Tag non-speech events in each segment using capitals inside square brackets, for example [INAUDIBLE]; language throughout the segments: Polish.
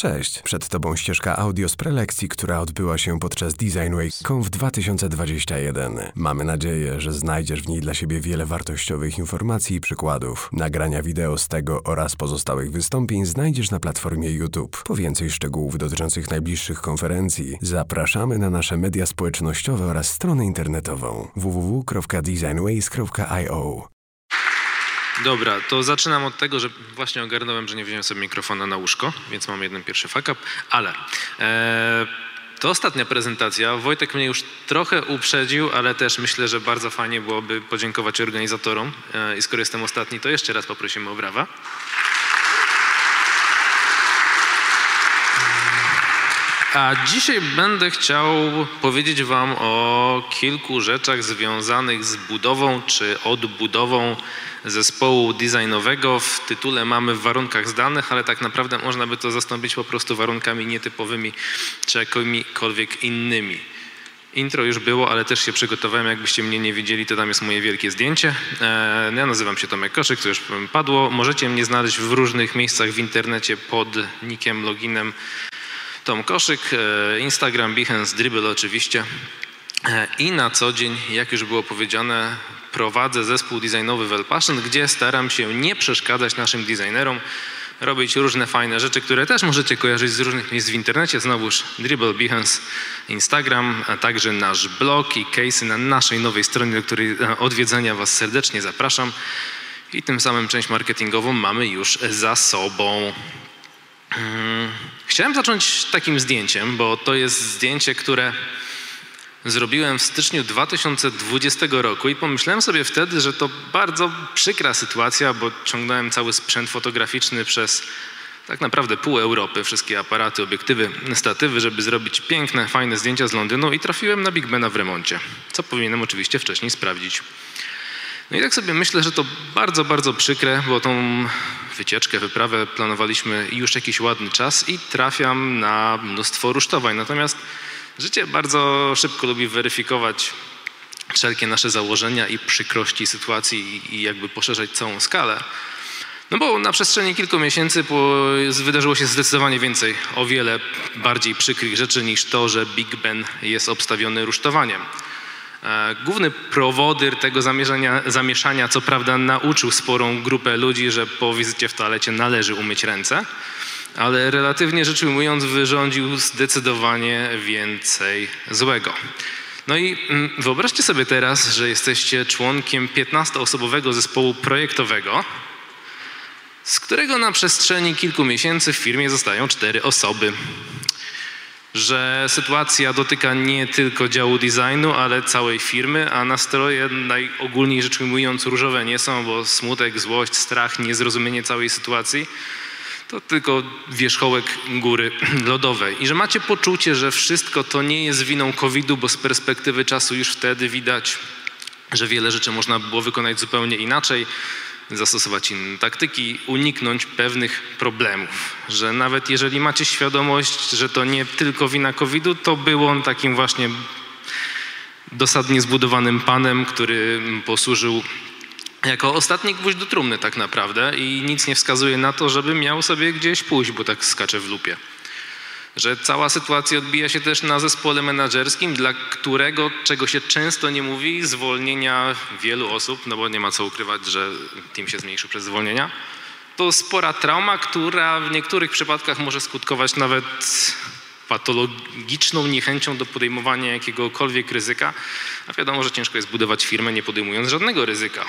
Cześć, przed Tobą ścieżka audio z prelekcji, która odbyła się podczas Design Week Conf 2021. Mamy nadzieję, że znajdziesz w niej dla siebie wiele wartościowych informacji i przykładów. Nagrania wideo z tego oraz pozostałych wystąpień znajdziesz na platformie YouTube. Po więcej szczegółów dotyczących najbliższych konferencji zapraszamy na nasze media społecznościowe oraz stronę internetową www.designways.io. Dobra, to zaczynam od tego, że właśnie ogarnąłem, że nie wziąłem sobie mikrofona na łóżko, więc mam jeden pierwszy fuck up, ale e, to ostatnia prezentacja. Wojtek mnie już trochę uprzedził, ale też myślę, że bardzo fajnie byłoby podziękować organizatorom e, i skoro jestem ostatni, to jeszcze raz poprosimy o brawa. A dzisiaj będę chciał powiedzieć Wam o kilku rzeczach związanych z budową czy odbudową zespołu designowego. W tytule mamy w warunkach zdanych, ale tak naprawdę można by to zastąpić po prostu warunkami nietypowymi czy jakimikolwiek innymi. Intro już było, ale też się przygotowałem. Jakbyście mnie nie widzieli, to tam jest moje wielkie zdjęcie. E, ja nazywam się Tomek Koszyk, to już padło. Możecie mnie znaleźć w różnych miejscach w internecie pod nickiem, loginem Tom Koszyk, e, Instagram, Behance, Dribble oczywiście. E, I na co dzień, jak już było powiedziane, prowadzę zespół designowy Well Passion, gdzie staram się nie przeszkadzać naszym designerom, robić różne fajne rzeczy, które też możecie kojarzyć z różnych miejsc w internecie. Znowuż Dribble, Behance, Instagram, a także nasz blog i case'y na naszej nowej stronie, do której e, odwiedzenia Was serdecznie zapraszam. I tym samym część marketingową mamy już za sobą. Chciałem zacząć takim zdjęciem, bo to jest zdjęcie, które zrobiłem w styczniu 2020 roku i pomyślałem sobie wtedy, że to bardzo przykra sytuacja, bo ciągnąłem cały sprzęt fotograficzny przez tak naprawdę pół Europy, wszystkie aparaty, obiektywy, statywy, żeby zrobić piękne, fajne zdjęcia z Londynu i trafiłem na Big Bena w remoncie, co powinienem oczywiście wcześniej sprawdzić. No i tak sobie myślę, że to bardzo, bardzo przykre, bo tą wycieczkę, wyprawę planowaliśmy już jakiś ładny czas i trafiam na mnóstwo rusztowań. Natomiast życie bardzo szybko lubi weryfikować wszelkie nasze założenia i przykrości sytuacji i jakby poszerzać całą skalę. No bo na przestrzeni kilku miesięcy wydarzyło się zdecydowanie więcej, o wiele bardziej przykrych rzeczy niż to, że Big Ben jest obstawiony rusztowaniem. Główny prowodyr tego zamieszania, co prawda, nauczył sporą grupę ludzi, że po wizycie w toalecie należy umyć ręce, ale relatywnie rzecz ujmując, wyrządził zdecydowanie więcej złego. No i mm, wyobraźcie sobie teraz, że jesteście członkiem 15-osobowego zespołu projektowego, z którego na przestrzeni kilku miesięcy w firmie zostają cztery osoby że sytuacja dotyka nie tylko działu designu, ale całej firmy, a nastroje najogólniej rzecz ujmując różowe nie są, bo smutek, złość, strach, niezrozumienie całej sytuacji to tylko wierzchołek góry [CLEARS THROAT] lodowej. I że macie poczucie, że wszystko to nie jest winą COVID-u, bo z perspektywy czasu już wtedy widać, że wiele rzeczy można było wykonać zupełnie inaczej zastosować inne taktyki, uniknąć pewnych problemów. Że nawet jeżeli macie świadomość, że to nie tylko wina COVID-u, to był on takim właśnie dosadnie zbudowanym panem, który posłużył jako ostatni gwóźdź do trumny tak naprawdę i nic nie wskazuje na to, żeby miał sobie gdzieś pójść, bo tak skacze w lupie że cała sytuacja odbija się też na zespole menedżerskim, dla którego, czego się często nie mówi, zwolnienia wielu osób, no bo nie ma co ukrywać, że team się zmniejszył przez zwolnienia. To spora trauma, która w niektórych przypadkach może skutkować nawet patologiczną niechęcią do podejmowania jakiegokolwiek ryzyka, a wiadomo, że ciężko jest budować firmę nie podejmując żadnego ryzyka.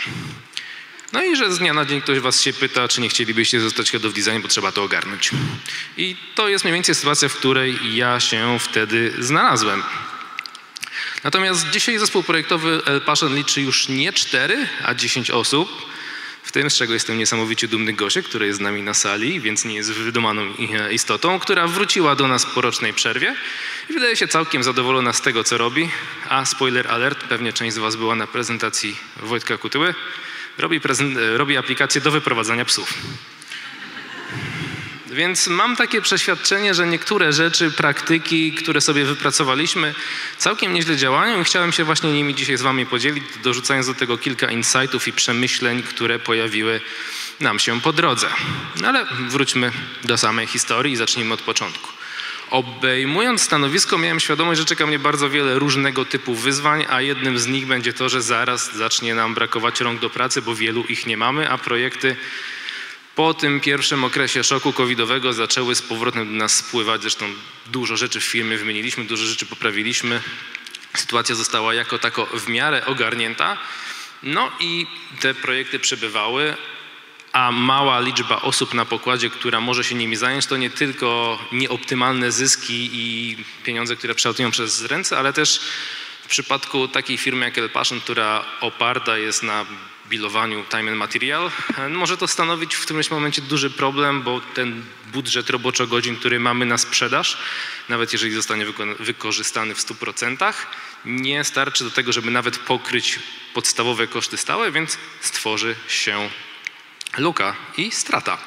No i że z dnia na dzień ktoś was się pyta, czy nie chcielibyście zostać head of design, bo trzeba to ogarnąć. I to jest mniej więcej sytuacja, w której ja się wtedy znalazłem. Natomiast dzisiaj zespół projektowy El Passion liczy już nie 4, a 10 osób, w tym z czego jestem niesamowicie dumny Gosie, który jest z nami na sali, więc nie jest wydumaną istotą, która wróciła do nas po rocznej przerwie i wydaje się całkiem zadowolona z tego, co robi. A spoiler alert, pewnie część z was była na prezentacji Wojtka Kutyły robi, robi aplikację do wyprowadzania psów. Więc mam takie przeświadczenie, że niektóre rzeczy, praktyki, które sobie wypracowaliśmy, całkiem nieźle działają i chciałem się właśnie nimi dzisiaj z Wami podzielić, dorzucając do tego kilka insightów i przemyśleń, które pojawiły nam się po drodze. No ale wróćmy do samej historii i zacznijmy od początku. Obejmując stanowisko, miałem świadomość, że czeka mnie bardzo wiele różnego typu wyzwań, a jednym z nich będzie to, że zaraz zacznie nam brakować rąk do pracy, bo wielu ich nie mamy, a projekty po tym pierwszym okresie szoku covidowego zaczęły z powrotem do nas spływać. Zresztą dużo rzeczy w firmie wymieniliśmy, dużo rzeczy poprawiliśmy. Sytuacja została jako tako w miarę ogarnięta. No i te projekty przebywały, a mała liczba osób na pokładzie, która może się nimi zająć, to nie tylko nieoptymalne zyski i pieniądze, które przelatują przez ręce, ale też w przypadku takiej firmy jak El Passion, która oparta jest na bilowaniu time and material, [LAUGHS] może to stanowić w którymś momencie duży problem, bo ten budżet roboczo-godzin, który mamy na sprzedaż, nawet jeżeli zostanie wykorzystany w 100%, nie starczy do tego, żeby nawet pokryć podstawowe koszty stałe, więc stworzy się luka i strata.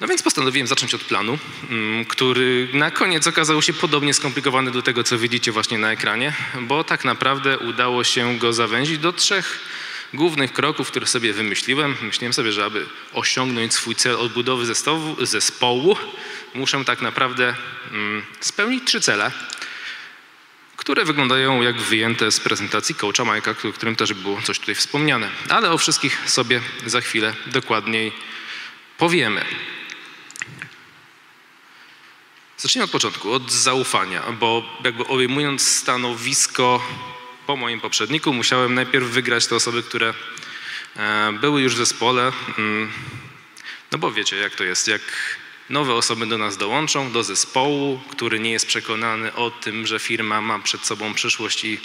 No więc postanowiłem zacząć od planu, mm, który na koniec okazał się podobnie skomplikowany do tego, co widzicie właśnie na ekranie, bo tak naprawdę udało się go zawęzić do trzech głównych kroków, które sobie wymyśliłem. Myślałem sobie, że aby osiągnąć swój cel odbudowy zespołu, muszę tak naprawdę mm, spełnić trzy cele, które wyglądają jak wyjęte z prezentacji coacha Majka, o którym też było coś tutaj wspomniane. Ale o wszystkich sobie za chwilę dokładniej powiemy. Zacznijmy od początku, od zaufania, bo jakby obejmując stanowisko po moim poprzedniku, musiałem najpierw wygrać te osoby, które e, były już w zespole. Mm, no bo wiecie, jak to jest, jak nowe osoby do nas dołączą, do zespołu, który nie jest przekonany o tym, że firma ma przed sobą przyszłość i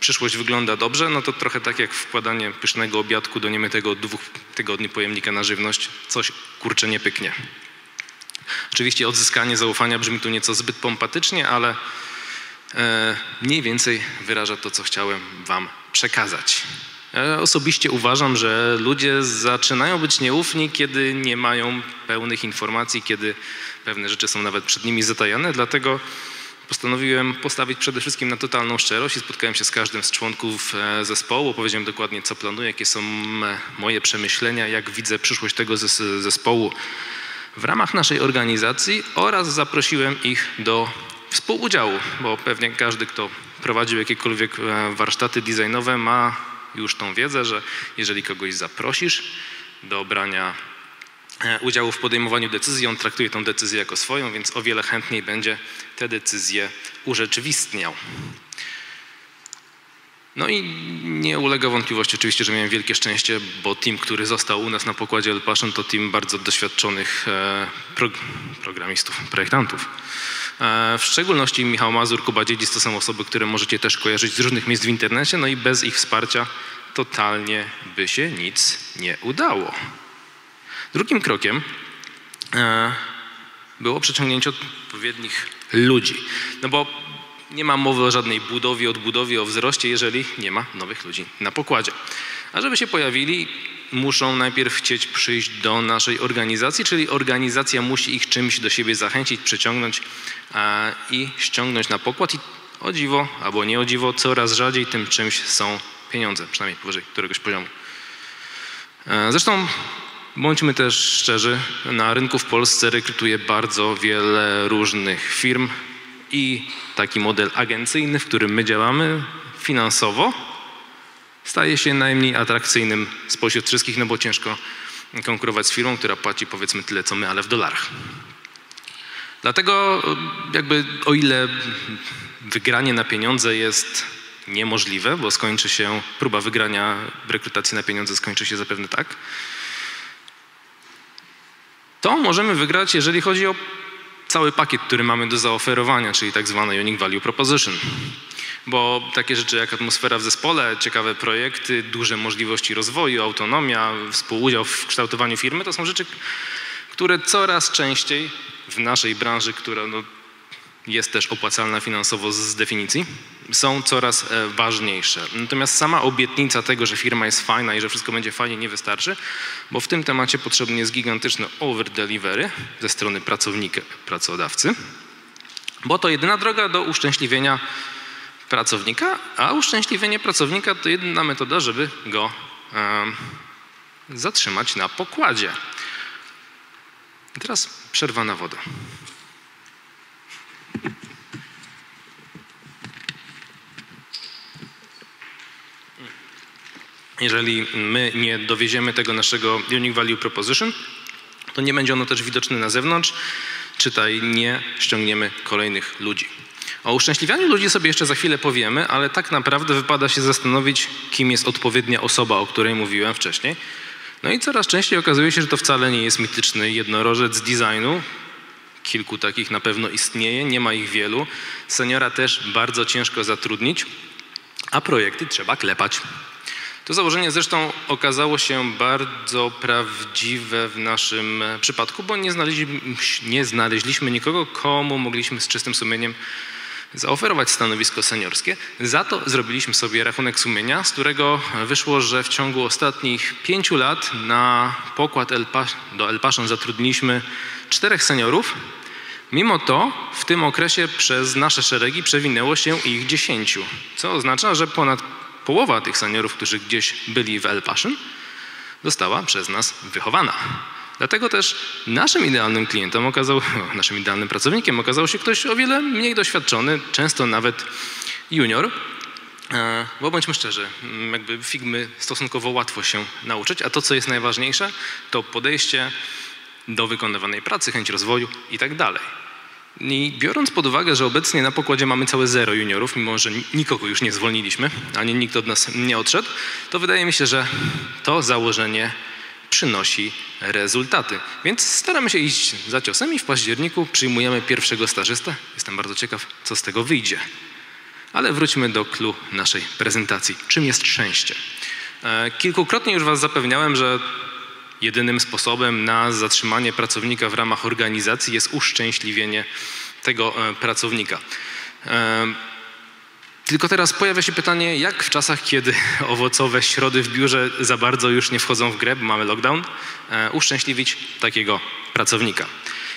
przyszłość wygląda dobrze, no to trochę tak jak wkładanie pysznego obiadku do niemytego dwóch tygodni pojemnika na żywność, coś kurczę nie pyknie. Oczywiście odzyskanie zaufania brzmi tu nieco zbyt pompatycznie, ale e, mniej więcej wyraża to, co chciałem Wam przekazać. Ja osobiście uważam, że ludzie zaczynają być nieufni, kiedy nie mają pełnych informacji, kiedy pewne rzeczy są nawet przed nimi zatajane, dlatego postanowiłem postawić przede wszystkim na totalną szczerość i spotkałem się z każdym z członków e, zespołu, opowiedziałem dokładnie co planuję, jakie są moje przemyślenia, jak widzę przyszłość tego zespołu w ramach naszej organizacji oraz zaprosiłem ich do współudziału, bo pewnie każdy, kto prowadził jakiekolwiek e, warsztaty designowe ma już tą wiedzę, że jeżeli kogoś zaprosisz do brania e, udziału w podejmowaniu decyzji, on traktuje tę decyzję jako swoją, więc o wiele chętniej będzie te decyzje urzeczywistniał. No i nie ulega wątpliwości oczywiście, że miałem wielkie szczęście, bo team, który został u nas na pokładzie El Passion, to team bardzo doświadczonych e, pro, programistów, projektantów. E, w szczególności Michał Mazur, Kuba Dziedzic to są osoby, które możecie też kojarzyć z różnych miejsc w internecie, no i bez ich wsparcia totalnie by się nic nie udało. Drugim krokiem e, było przyciągnięcie odpowiednich ludzi. No bo nie ma mowy o żadnej budowie, odbudowie, o wzroście, jeżeli nie ma nowych ludzi na pokładzie. A żeby się pojawili, muszą najpierw chcieć przyjść do naszej organizacji, czyli organizacja musi ich czymś do siebie zachęcić, przyciągnąć i ściągnąć na pokład. I o dziwo, albo nie o dziwo, coraz rzadziej tym czymś są pieniądze, przynajmniej powyżej któregoś poziomu. E, zresztą bądźmy też szczerzy, na rynku w Polsce rekrutuje bardzo wiele różnych firm i taki model agencyjny, w którym my działamy finansowo, staje się najmniej atrakcyjnym spośród wszystkich, no bo ciężko konkurować z firmą, która płaci powiedzmy tyle co my, ale w dolarach. Dlatego jakby o ile wygranie na pieniądze jest niemożliwe, bo skończy się, próba wygrania rekrutacji na pieniądze skończy się zapewne tak, to możemy wygrać, jeżeli chodzi o cały pakiet, który mamy do zaoferowania, czyli tak zwany Unique Value Proposition. Bo takie rzeczy jak atmosfera w zespole, ciekawe projekty, duże możliwości rozwoju, autonomia, współudział w kształtowaniu firmy, to są rzeczy, które coraz częściej w naszej branży, która no, jest też opłacalna finansowo z definicji, są coraz e, ważniejsze. Natomiast sama obietnica tego, że firma jest fajna i że wszystko będzie fajnie, nie wystarczy, bo w tym temacie potrzebny jest gigantyczny over delivery ze strony pracownika, pracodawcy, bo to jedyna droga do uszczęśliwienia pracownika, a uszczęśliwienie pracownika to jedyna metoda, żeby go zatrzymać na pokładzie. Teraz przerwa na wodę. Jeżeli my nie dowieziemy tego naszego Unique Value Proposition, to nie będzie ono też widoczne na zewnątrz, czytaj, nie ściągniemy kolejnych ludzi. O uszczęśliwianiu ludzi sobie jeszcze za chwilę powiemy, ale tak naprawdę wypada się zastanowić, kim jest odpowiednia osoba, o której mówiłem wcześniej. No i coraz częściej okazuje się, że to wcale nie jest mityczny jednorożec designu. Kilku takich na pewno istnieje, nie ma ich wielu. Seniora też bardzo ciężko zatrudnić, a projekty trzeba klepać. To założenie zresztą okazało się bardzo prawdziwe w naszym przypadku, bo nie znaleźliśmy, nie znaleźliśmy nikogo, komu mogliśmy z czystym sumieniem zaoferować stanowisko seniorskie. Za to zrobiliśmy sobie rachunek sumienia, z którego wyszło, że w ciągu ostatnich pięciu lat na pokład El do El Paszon zatrudniliśmy czterech seniorów. Mimo to w tym okresie przez nasze szeregi przewinęło się ich dziesięciu, co oznacza, że ponad połowa tych seniorów, którzy gdzieś byli w El Paszyn, została przez nas wychowana. Dlatego też naszym idealnym klientem okazał, [LAUGHS] naszym idealnym pracownikiem okazał się ktoś o wiele mniej doświadczony, często nawet junior. E, bo bądźmy szczerzy, jakby Figmy stosunkowo łatwo się nauczyć, a to, co jest najważniejsze, to podejście do wykonywanej pracy, chęć rozwoju i tak dalej. I biorąc pod uwagę, że obecnie na pokładzie mamy całe zero juniorów, mimo że nikogo już nie zwolniliśmy, ani nikt od nas nie odszedł, to wydaje mi się, że to założenie przynosi rezultaty. Więc staramy się iść za ciosem i w październiku przyjmujemy pierwszego stażystę. Jestem bardzo ciekaw, co z tego wyjdzie. Ale wróćmy do clou naszej prezentacji. Czym jest szczęście? E, kilkukrotnie już Was zapewniałem, że jedynym sposobem na zatrzymanie pracownika w ramach organizacji jest uszczęśliwienie tego e, pracownika. Tylko teraz pojawia się pytanie, jak w czasach, kiedy [LAUGHS] owocowe środy w biurze za bardzo już nie wchodzą w grę, bo mamy lockdown, e, uszczęśliwić takiego pracownika.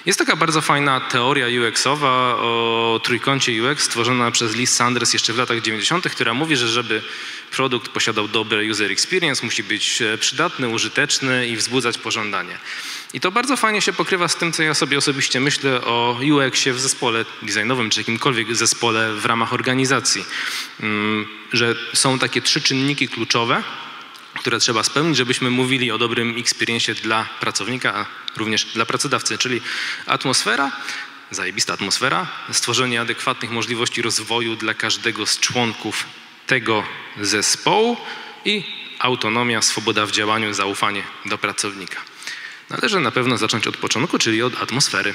Jest taka bardzo fajna teoria UX-owa o trójkącie UX stworzona przez Liz Sanders jeszcze w latach 90., która mówi, że żeby produkt posiadał dobry user experience, musi być e, przydatny, użyteczny i wzbudzać pożądanie. I to bardzo fajnie się pokrywa z tym, co ja sobie osobiście myślę o UX-ie w zespole designowym, czy jakimkolwiek zespole w ramach organizacji. Mm, że są takie trzy czynniki kluczowe, które trzeba spełnić, żebyśmy mówili o dobrym experience dla pracownika, a również dla pracodawcy, czyli atmosfera, zajebista atmosfera, stworzenie adekwatnych możliwości rozwoju dla każdego z członków tego zespołu i autonomia, swoboda w działaniu, zaufanie do pracownika. Należy na pewno zacząć od początku, czyli od atmosfery,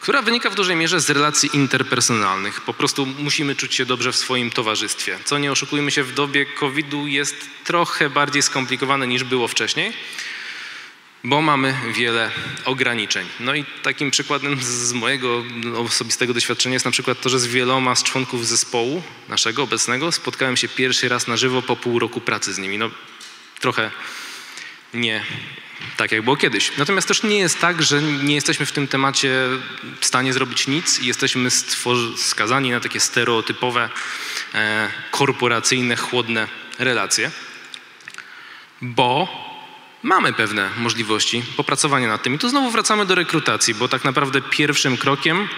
która wynika w dużej mierze z relacji interpersonalnych. Po prostu musimy czuć się dobrze w swoim towarzystwie. Co nie oszukujmy się, w dobie COVID-u jest trochę bardziej skomplikowane niż było wcześniej bo mamy wiele ograniczeń. No i takim przykładem z mojego osobistego doświadczenia jest na przykład to, że z wieloma z członków zespołu naszego obecnego spotkałem się pierwszy raz na żywo po pół roku pracy z nimi. No trochę nie tak jak było kiedyś. Natomiast też nie jest tak, że nie jesteśmy w tym temacie w stanie zrobić nic i jesteśmy skazani na takie stereotypowe, e, korporacyjne, chłodne relacje, bo mamy pewne możliwości popracowania nad tym. I tu znowu wracamy do rekrutacji, bo tak naprawdę pierwszym krokiem,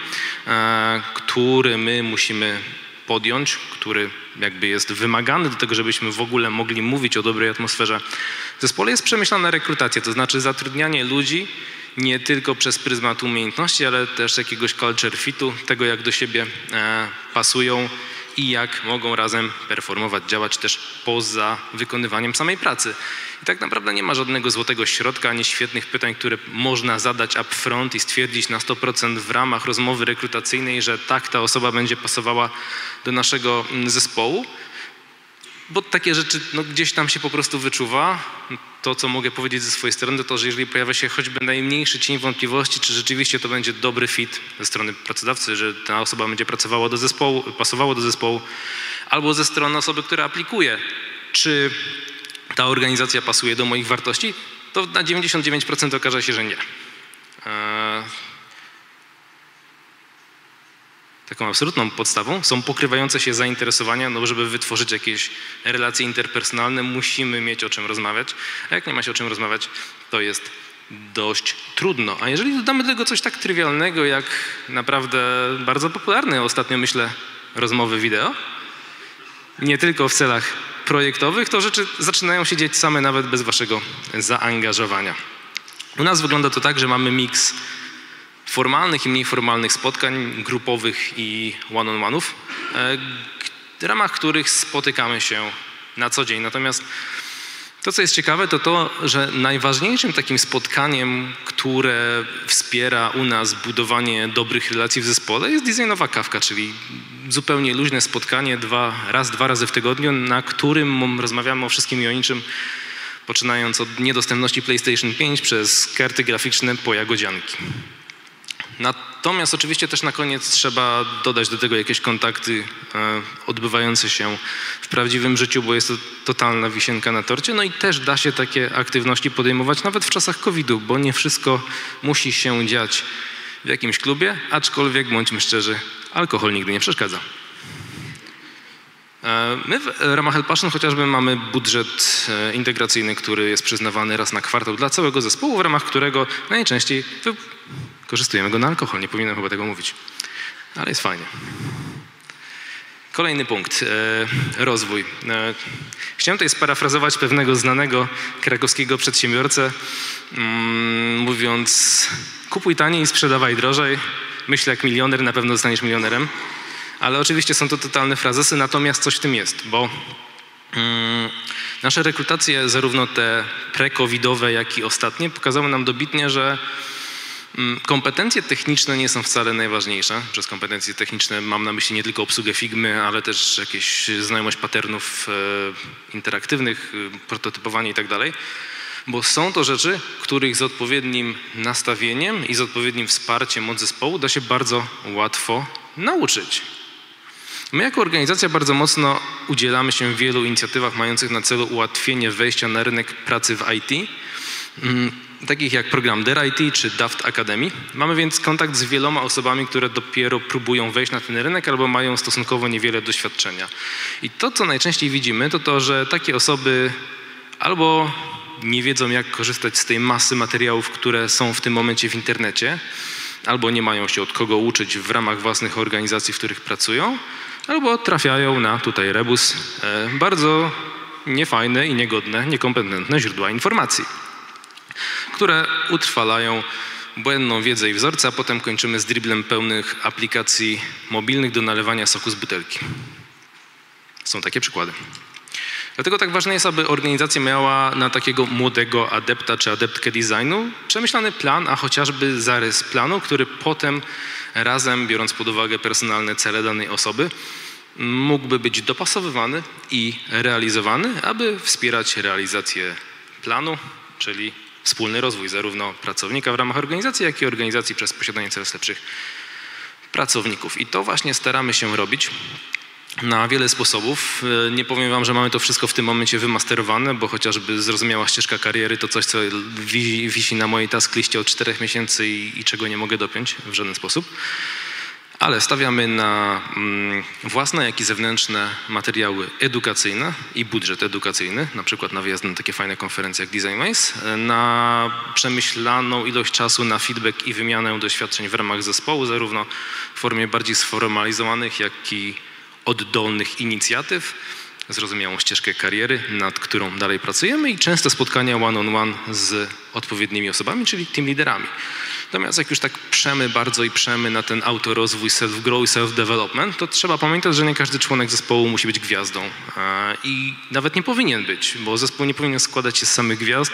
e, który my musimy podjąć, który jakby jest wymagany do tego, żebyśmy w ogóle mogli mówić o dobrej atmosferze w zespole, jest przemyślana rekrutacja, to znaczy zatrudnianie ludzi nie tylko przez pryzmat umiejętności, ale też jakiegoś culture fitu, tego jak do siebie e, pasują i jak mogą razem performować, działać też poza wykonywaniem samej pracy. I tak naprawdę nie ma żadnego złotego środka, ani świetnych pytań, które można zadać upfront i stwierdzić na 100% w ramach rozmowy rekrutacyjnej, że tak ta osoba będzie pasowała do naszego mm, zespołu. Bo takie rzeczy no, gdzieś tam się po prostu wyczuwa. To, co mogę powiedzieć ze swojej strony, to, że jeżeli pojawia się choćby najmniejszy cień wątpliwości, czy rzeczywiście to będzie dobry fit ze strony pracodawcy, że ta osoba będzie pracowała do zespołu, pasowała do zespołu, albo ze strony osoby, która aplikuje, czy ta organizacja pasuje do moich wartości, to na 99% okaże się, że nie. E, taką absolutną podstawą są pokrywające się zainteresowania, no żeby wytworzyć jakieś relacje interpersonalne, musimy mieć o czym rozmawiać, a jak nie ma się o czym rozmawiać, to jest dość trudno. A jeżeli dodamy do tego coś tak trywialnego, jak naprawdę bardzo popularne ostatnio, myślę, rozmowy wideo, nie tylko w celach projektowych, to rzeczy zaczynają się dziać same nawet bez waszego zaangażowania. U nas wygląda to tak, że mamy miks formalnych i mniej formalnych spotkań grupowych i one-on-one'ów, e, w ramach których spotykamy się na co dzień. Natomiast to, co jest ciekawe, to to, że najważniejszym takim spotkaniem, które wspiera u nas budowanie dobrych relacji w zespole, jest designowa kawka, czyli zupełnie luźne spotkanie dwa, raz, dwa razy w tygodniu, na którym rozmawiamy o wszystkim i o niczym, poczynając od niedostępności PlayStation 5 przez karty graficzne po jagodzianki. Natomiast oczywiście też na koniec trzeba dodać do tego jakieś kontakty e, odbywające się w prawdziwym życiu, bo jest to totalna wisienka na torcie. No i też da się takie aktywności podejmować nawet w czasach COVID-u, bo nie wszystko musi się dziać w jakimś klubie, aczkolwiek bądźmy szczerzy, alkohol nigdy nie przeszkadza. E, my w ramach Helpation chociażby mamy budżet e, integracyjny, który jest przyznawany raz na kwartał dla całego zespołu, w ramach którego najczęściej korzystujemy go na alkohol. Nie powinienem chyba tego mówić, ale jest fajnie. Kolejny punkt, e, rozwój. Chciałem tutaj sparafrazować pewnego znanego krakowskiego przedsiębiorcę, mm, mówiąc kupuj taniej i sprzedawaj drożej. Myślę jak milioner, na pewno zostaniesz milionerem. Ale oczywiście są to totalne frazesy, natomiast coś w tym jest, bo mm, nasze rekrutacje, zarówno te pre-covidowe, jak i ostatnie, pokazały nam dobitnie, że kompetencje techniczne nie są wcale najważniejsze. Przez kompetencje techniczne mam na myśli nie tylko obsługę Figmy, ale też jakieś znajomość patternów e, interaktywnych, e, prototypowanie tak dalej bo są to rzeczy, których z odpowiednim nastawieniem i z odpowiednim wsparciem od zespołu da się bardzo łatwo nauczyć. My jako organizacja bardzo mocno udzielamy się w wielu inicjatywach mających na celu ułatwienie wejścia na rynek pracy w IT, mm, takich jak program Dare IT czy Daft Academy. Mamy więc kontakt z wieloma osobami, które dopiero próbują wejść na ten rynek albo mają stosunkowo niewiele doświadczenia. I to, co najczęściej widzimy, to to, że takie osoby albo nie wiedzą, jak korzystać z tej masy materiałów, które są w tym momencie w internecie, albo nie mają się od kogo uczyć w ramach własnych organizacji, w których pracują, albo trafiają na tutaj rebus e, bardzo niefajne i niegodne, niekompetentne źródła informacji, które utrwalają błędną wiedzę i wzorce, a potem kończymy z driblem pełnych aplikacji mobilnych do nalewania soku z butelki. Są takie przykłady. Dlatego tak ważne jest, aby organizacja miała na takiego młodego adepta czy adeptkę designu przemyślany plan, a chociażby zarys planu, który potem razem, biorąc pod uwagę personalne cele danej osoby, mógłby być dopasowywany i realizowany, aby wspierać realizację planu, czyli wspólny rozwój zarówno pracownika w ramach organizacji, jak i organizacji przez posiadanie coraz lepszych pracowników. I to właśnie staramy się robić na wiele sposobów. E, nie powiem wam, że mamy to wszystko w tym momencie wymasterowane, bo chociażby zrozumiała ścieżka kariery to coś, co wisi na mojej task liście od czterech miesięcy i, i czego nie mogę dopiąć w żaden sposób. Ale stawiamy na mm, własne, jak i zewnętrzne materiały edukacyjne i budżet edukacyjny, na przykład na wyjazd na takie fajne konferencje jak Design e, na przemyślaną ilość czasu na feedback i wymianę doświadczeń w ramach zespołu, zarówno w formie bardziej sformalizowanych, jak i oddolnych inicjatyw, zrozumiałą ścieżkę kariery, nad którą dalej pracujemy i często spotkania one-on-one on one z odpowiednimi osobami, czyli team liderami. Natomiast jak już tak przemy bardzo i przemy na ten autorozwój, self-grow i self-development, to trzeba pamiętać, że nie każdy członek zespołu musi być gwiazdą. I nawet nie powinien być, bo zespół nie powinien składać się z samych gwiazd,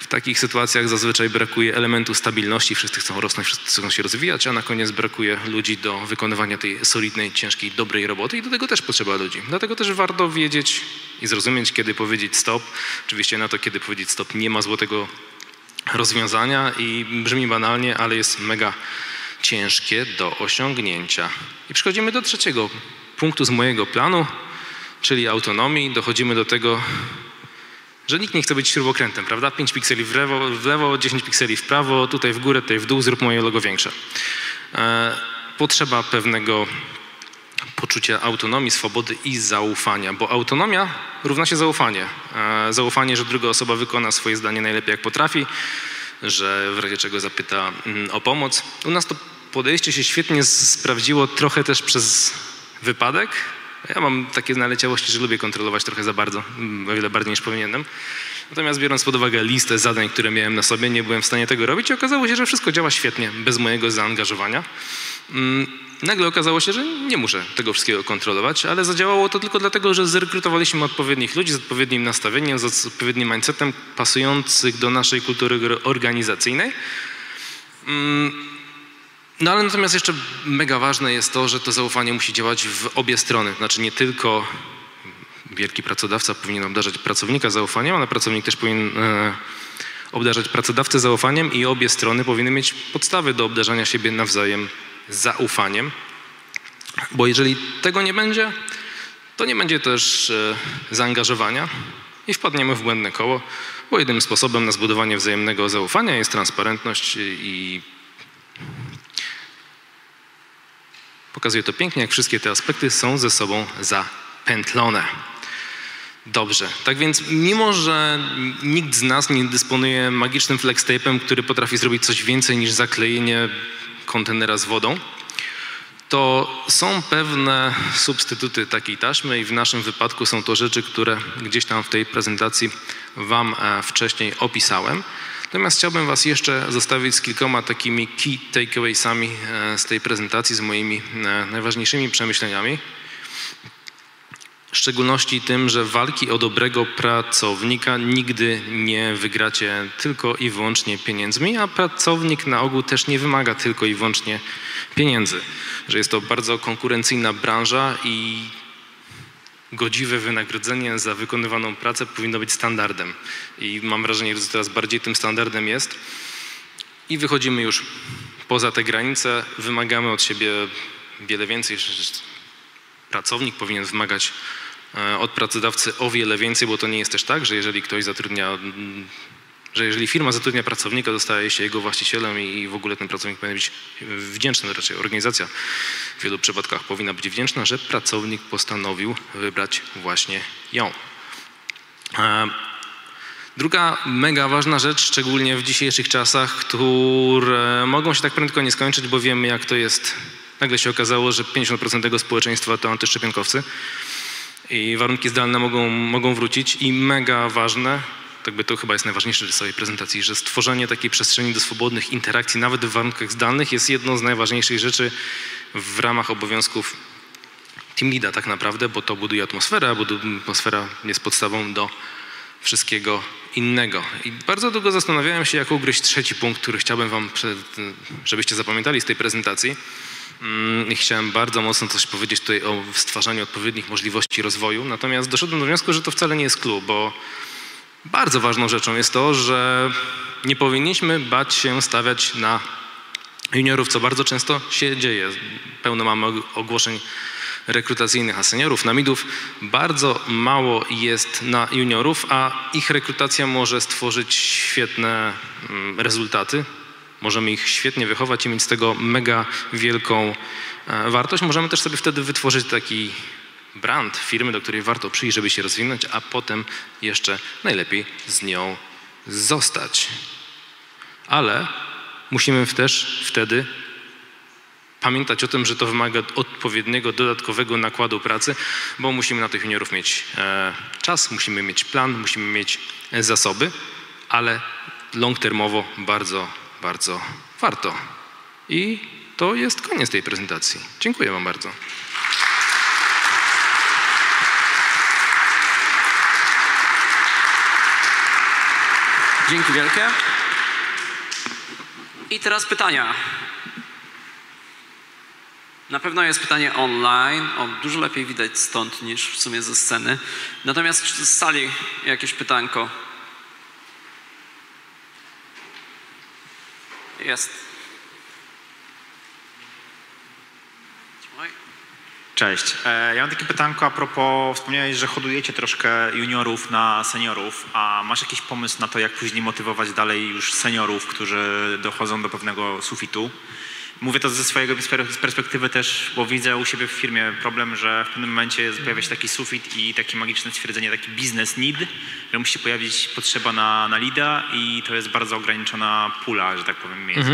w takich sytuacjach zazwyczaj brakuje elementu stabilności, wszyscy chcą rosnąć, wszyscy chcą się rozwijać, a na koniec brakuje ludzi do wykonywania tej solidnej, ciężkiej, dobrej roboty i do tego też potrzeba ludzi. Dlatego też warto wiedzieć i zrozumieć, kiedy powiedzieć stop. Oczywiście na to, kiedy powiedzieć stop, nie ma złotego rozwiązania i brzmi banalnie, ale jest mega ciężkie do osiągnięcia. I przechodzimy do trzeciego punktu z mojego planu, czyli autonomii. Dochodzimy do tego, że nikt nie chce być śrubokrętem, prawda? 5 pikseli w lewo, w lewo, 10 pikseli w prawo, tutaj w górę, tutaj w dół, zrób moje logo większe. E, potrzeba pewnego poczucia autonomii, swobody i zaufania, bo autonomia równa się zaufanie. E, Zaufanie, że druga osoba wykona swoje zdanie najlepiej jak potrafi, że w razie czego zapyta mm, o pomoc. U nas to podejście się świetnie sprawdziło trochę też przez wypadek. Ja mam takie naleciałości, że lubię kontrolować trochę za bardzo, mm, o wiele bardziej niż powinienem. Natomiast biorąc pod uwagę listę zadań, które miałem na sobie, nie byłem w stanie tego robić i okazało się, że wszystko działa świetnie, bez mojego zaangażowania. Mm, Nagle okazało się, że nie muszę tego wszystkiego kontrolować, ale zadziałało to tylko dlatego, że zrekrutowaliśmy odpowiednich ludzi z odpowiednim nastawieniem, z odpowiednim mindsetem pasujących do naszej kultury organizacyjnej. Mm, No ale natomiast jeszcze mega ważne jest to, że to zaufanie musi działać w obie strony. Znaczy nie tylko wielki pracodawca powinien obdarzać pracownika zaufaniem, ale pracownik też powinien e, obdarzać pracodawcę zaufaniem i obie strony powinny mieć podstawy do obdarzania siebie nawzajem zaufaniem. Bo jeżeli tego nie będzie, to nie będzie też e, zaangażowania i wpadniemy w błędne koło, bo jedynym sposobem na zbudowanie wzajemnego zaufania jest transparentność i pokazuje to pięknie, jak wszystkie te aspekty są ze sobą zapętlone. Dobrze, tak więc mimo, że nikt z nas nie dysponuje magicznym flextape'em, który potrafi zrobić coś więcej niż zaklejenie kontenera z wodą, to są pewne substytuty takiej taśmy i w naszym wypadku są to rzeczy, które gdzieś tam w tej prezentacji Wam e, wcześniej opisałem. Natomiast chciałbym Was jeszcze zostawić z kilkoma takimi key takeawaysami e, z tej prezentacji, z moimi e, najważniejszymi przemyśleniami. W szczególności tym, że walki o dobrego pracownika nigdy nie wygracie tylko i wyłącznie pieniędzmi, a pracownik na ogół też nie wymaga tylko i wyłącznie pieniędzy. Że jest to bardzo konkurencyjna branża i godziwe wynagrodzenie za wykonywaną pracę powinno być standardem. I mam wrażenie, że coraz bardziej tym standardem jest. I wychodzimy już poza te granice, wymagamy od siebie wiele więcej. Pracownik powinien wymagać e, od pracodawcy o wiele więcej, bo to nie jest też tak, że jeżeli ktoś zatrudnia, mm, że jeżeli firma zatrudnia pracownika, dostaje się jego właścicielem i w ogóle ten pracownik powinien być wdzięczny, raczej organizacja w wielu przypadkach powinna być wdzięczna, że pracownik postanowił wybrać właśnie ją. E, Druga mega ważna rzecz, szczególnie w dzisiejszych czasach, które mogą się tak prędko nie skończyć, bo wiemy jak to jest. Nagle się okazało, że 50% tego społeczeństwa to antyszczepionkowcy i warunki zdalne mogą, mogą wrócić i mega ważne, tak by to chyba jest najważniejsze w całej prezentacji, że stworzenie takiej przestrzeni do swobodnych interakcji nawet w warunkach zdalnych jest jedną z najważniejszych rzeczy w ramach obowiązków team leada tak naprawdę, bo to buduje atmosferę, budu- atmosfera jest podstawą do wszystkiego innego. I bardzo długo zastanawiałem się, jak ugryźć trzeci punkt, który chciałbym wam, przed, żebyście zapamiętali z tej prezentacji. Mm, I chciałem bardzo mocno coś powiedzieć tutaj o stwarzaniu odpowiednich możliwości rozwoju, natomiast doszedłem do wniosku, że to wcale nie jest clue, bo bardzo ważną rzeczą jest to, że nie powinniśmy bać się stawiać na juniorów, co bardzo często się dzieje. Pełno mamy og- ogłoszeń rekrutacyjnych, a seniorów, na midów bardzo mało jest na juniorów, a ich rekrutacja może stworzyć świetne mm, rezultaty. Możemy ich świetnie wychować i mieć z tego mega wielką e, wartość. Możemy też sobie wtedy wytworzyć taki brand firmy, do której warto przyjść, żeby się rozwinąć, a potem jeszcze najlepiej z nią zostać. Ale musimy też wtedy pamiętać o tym, że to wymaga odpowiedniego, dodatkowego nakładu pracy, bo musimy na tych juniorów mieć e, czas, musimy mieć plan, musimy mieć zasoby, ale long-termowo bardzo, bardzo warto. I to jest koniec tej prezentacji. Dziękuję Wam bardzo. Dzięki wielkie. I teraz pytania. Na pewno jest pytanie online. O, dużo lepiej widać stąd niż w sumie ze sceny. Natomiast czy z sali jakieś pytanko? Oj. Cześć. E, Ja mam takie pytanko a propos, wspomniałeś, że hodujecie troszkę juniorów na seniorów, a masz jakiś pomysł na to, jak później motywować dalej już seniorów, którzy dochodzą do pewnego sufitu? Mówię to ze swojego z perspektywy też, bo widzę u siebie w firmie problem, że w pewnym momencie pojawia się taki sufit i takie magiczne stwierdzenie, taki business need, że musi się pojawić potrzeba na, na lida i to jest bardzo ograniczona pula, że tak powiem, miejsc.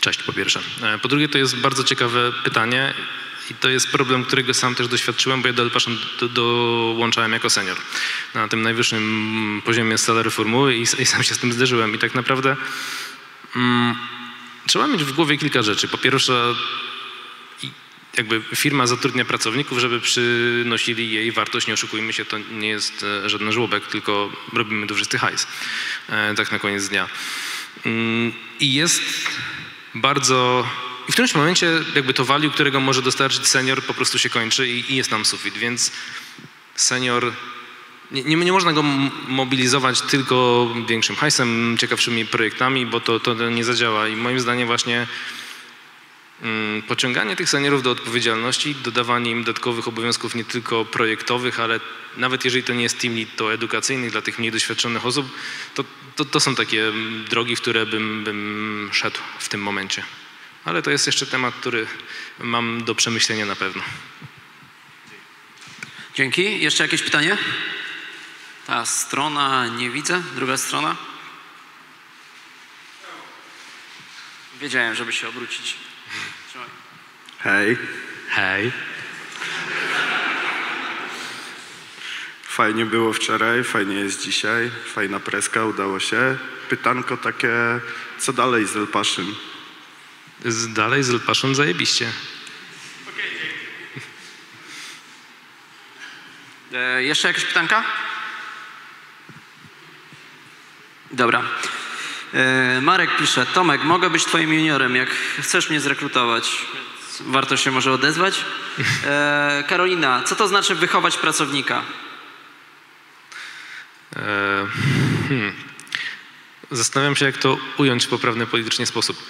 Cześć po pierwsze. E, Po drugie to jest bardzo ciekawe pytanie i to jest problem, którego sam też doświadczyłem, bo ja do Elpaszem do, dołączałem jako senior na tym najwyższym poziomie salary formuły i, i sam się z tym zderzyłem i tak naprawdę mm, trzeba mieć w głowie kilka rzeczy. Po pierwsze jakby firma zatrudnia pracowników, żeby przynosili jej wartość, nie oszukujmy się, to nie jest e, żaden żłobek, tylko robimy wszyscy hajs, e, tak na koniec dnia. Mm, I jest bardzo... I w którymś momencie jakby to value, którego może dostarczyć senior po prostu się kończy i, i jest tam sufit, więc senior... Nie, nie, nie można go mobilizować tylko większym hajsem, ciekawszymi projektami, bo to, to nie zadziała i moim zdaniem właśnie Mm, pociąganie tych seniorów do odpowiedzialności, dodawanie im dodatkowych obowiązków nie tylko projektowych, ale nawet jeżeli to nie jest team lead, to edukacyjnych dla tych mniej doświadczonych osób, to, to, to są takie mm, drogi, w które bym, bym szedł w tym momencie. Ale to jest jeszcze temat, który mam do przemyślenia na pewno. Dzięki. Jeszcze jakieś pytanie? Ta strona nie widzę. Druga strona? Wiedziałem, żeby się obrócić. Trzymaj. Hej, Hej. fajnie było wczoraj, fajnie jest dzisiaj, fajna preska, udało się. Pytanko takie, co dalej z Elpaszym? Z, dalej z Elpaszem zajebiście. E, jeszcze jakieś pytanka? Dobra. E, Marek pisze, Tomek, mogę być twoim juniorem, jak chcesz mnie zrekrutować. Warto się może odezwać. E, Karolina, co to znaczy wychować pracownika? E, hmm. Zastanawiam się, jak to ująć w poprawny politycznie sposób.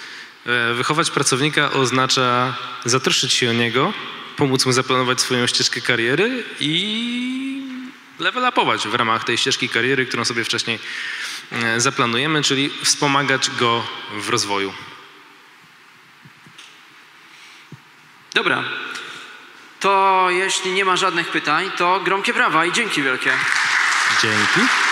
E, Wychować pracownika oznacza zatroszczyć się o niego, pomóc mu zaplanować swoją ścieżkę kariery i level upować w ramach tej ścieżki kariery, którą sobie wcześniej zaplanujemy, czyli wspomagać go w rozwoju. Dobra. To jeśli nie ma żadnych pytań, to gromkie brawa i dzięki wielkie. Dzięki.